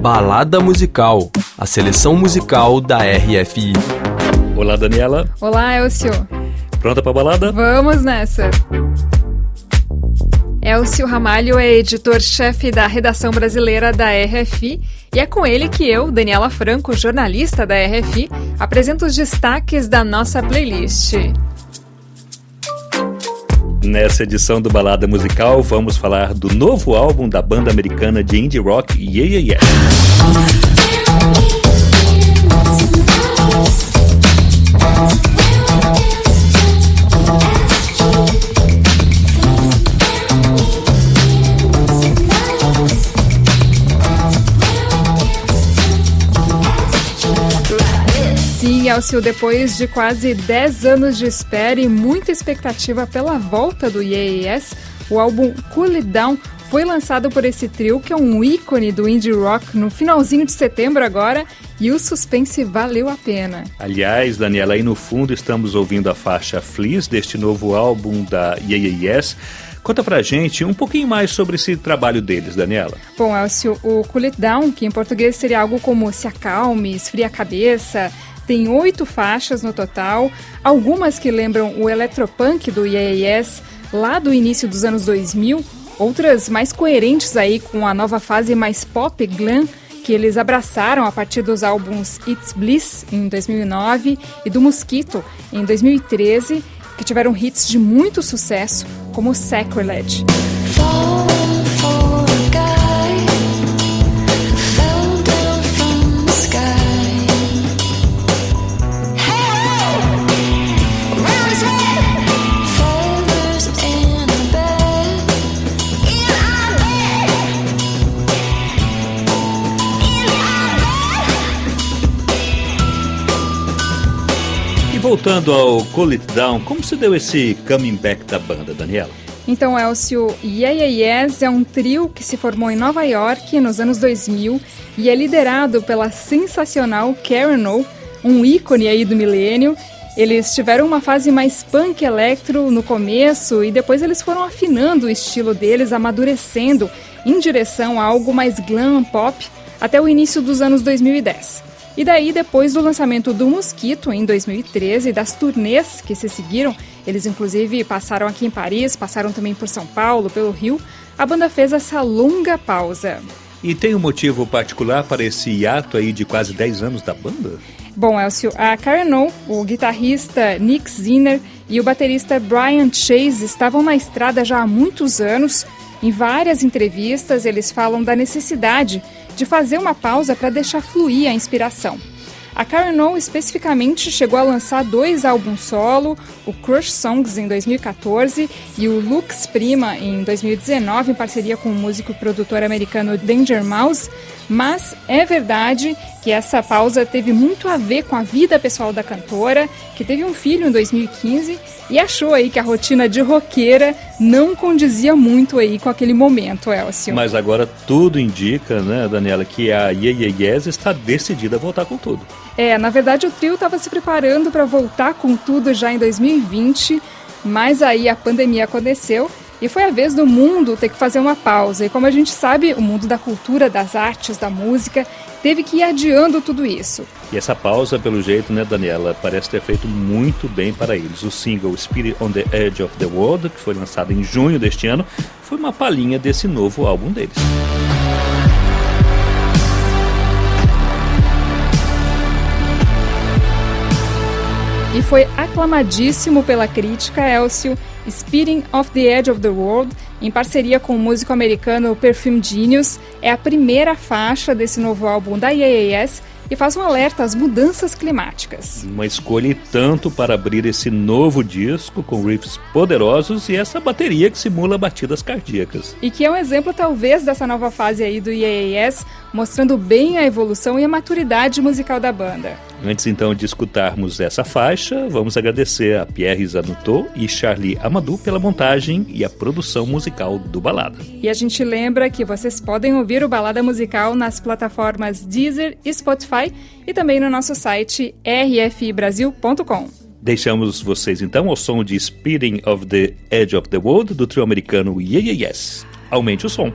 Balada Musical, a seleção musical da RFI. Olá, Daniela. Olá, Elcio. Pronta pra balada? Vamos nessa. Elcio Ramalho é editor-chefe da redação brasileira da RFI e é com ele que eu, Daniela Franco, jornalista da RFI, apresento os destaques da nossa playlist. Nessa edição do Balada Musical, vamos falar do novo álbum da banda americana de indie rock Yeah Yeah Yeah. Elcio, depois de quase 10 anos de espera e muita expectativa pela volta do IES, o álbum Cool It Down foi lançado por esse trio, que é um ícone do indie rock, no finalzinho de setembro agora, e o suspense valeu a pena. Aliás, Daniela, aí no fundo estamos ouvindo a faixa Fleas deste novo álbum da Yes. Conta pra gente um pouquinho mais sobre esse trabalho deles, Daniela. Bom, Elcio, o Cool It Down, que em português seria algo como se acalme, esfria a cabeça, tem oito faixas no total, algumas que lembram o electropunk do Yes lá do início dos anos 2000, outras mais coerentes aí com a nova fase mais pop glam que eles abraçaram a partir dos álbuns It's Bliss em 2009 e do Mosquito em 2013, que tiveram hits de muito sucesso, como Sacrilege. Voltando ao Cool It Down, como se deu esse coming back da banda, Daniela? Então, Elcio, Yeah Yeah Yes é um trio que se formou em Nova York nos anos 2000 e é liderado pela sensacional Karen O, um ícone aí do milênio. Eles tiveram uma fase mais punk electro no começo e depois eles foram afinando o estilo deles, amadurecendo em direção a algo mais glam pop até o início dos anos 2010. E daí, depois do lançamento do Mosquito, em 2013, e das turnês que se seguiram, eles inclusive passaram aqui em Paris, passaram também por São Paulo, pelo Rio, a banda fez essa longa pausa. E tem um motivo particular para esse hiato aí de quase 10 anos da banda? Bom, Elcio, a Karen o, o guitarrista Nick Zinner e o baterista Brian Chase estavam na estrada já há muitos anos. Em várias entrevistas, eles falam da necessidade de fazer uma pausa para deixar fluir a inspiração. A Karen O especificamente chegou a lançar dois álbuns solo, o Crush Songs em 2014 e o Lux Prima em 2019, em parceria com o músico e produtor americano Danger Mouse. Mas é verdade que essa pausa teve muito a ver com a vida pessoal da cantora, que teve um filho em 2015 e achou aí que a rotina de roqueira não condizia muito aí com aquele momento, Elcio. Mas agora tudo indica, né, Daniela, que a Ye Yes está decidida a voltar com tudo. É, na verdade o trio estava se preparando para voltar com tudo já em 2020, mas aí a pandemia aconteceu e foi a vez do mundo ter que fazer uma pausa. E como a gente sabe, o mundo da cultura, das artes, da música, teve que ir adiando tudo isso. E essa pausa, pelo jeito, né, Daniela, parece ter feito muito bem para eles. O single Spirit on the Edge of the World, que foi lançado em junho deste ano, foi uma palhinha desse novo álbum deles. E foi aclamadíssimo pela crítica, Elcio, Speeding Off the Edge of the World, em parceria com o músico americano Perfume Genius, é a primeira faixa desse novo álbum da IAAS e faz um alerta às mudanças climáticas. Uma escolha tanto para abrir esse novo disco com riffs poderosos e essa bateria que simula batidas cardíacas. E que é um exemplo talvez dessa nova fase aí do IAAS, mostrando bem a evolução e a maturidade musical da banda. Antes então de escutarmos essa faixa, vamos agradecer a Pierre Zanutot e Charlie Amadou pela montagem e a produção musical do Balada. E a gente lembra que vocês podem ouvir o Balada Musical nas plataformas Deezer e Spotify e também no nosso site rfibrasil.com. Deixamos vocês então ao som de Speeding of the Edge of the World do trio americano Yeah Yeah Yes. Aumente o som.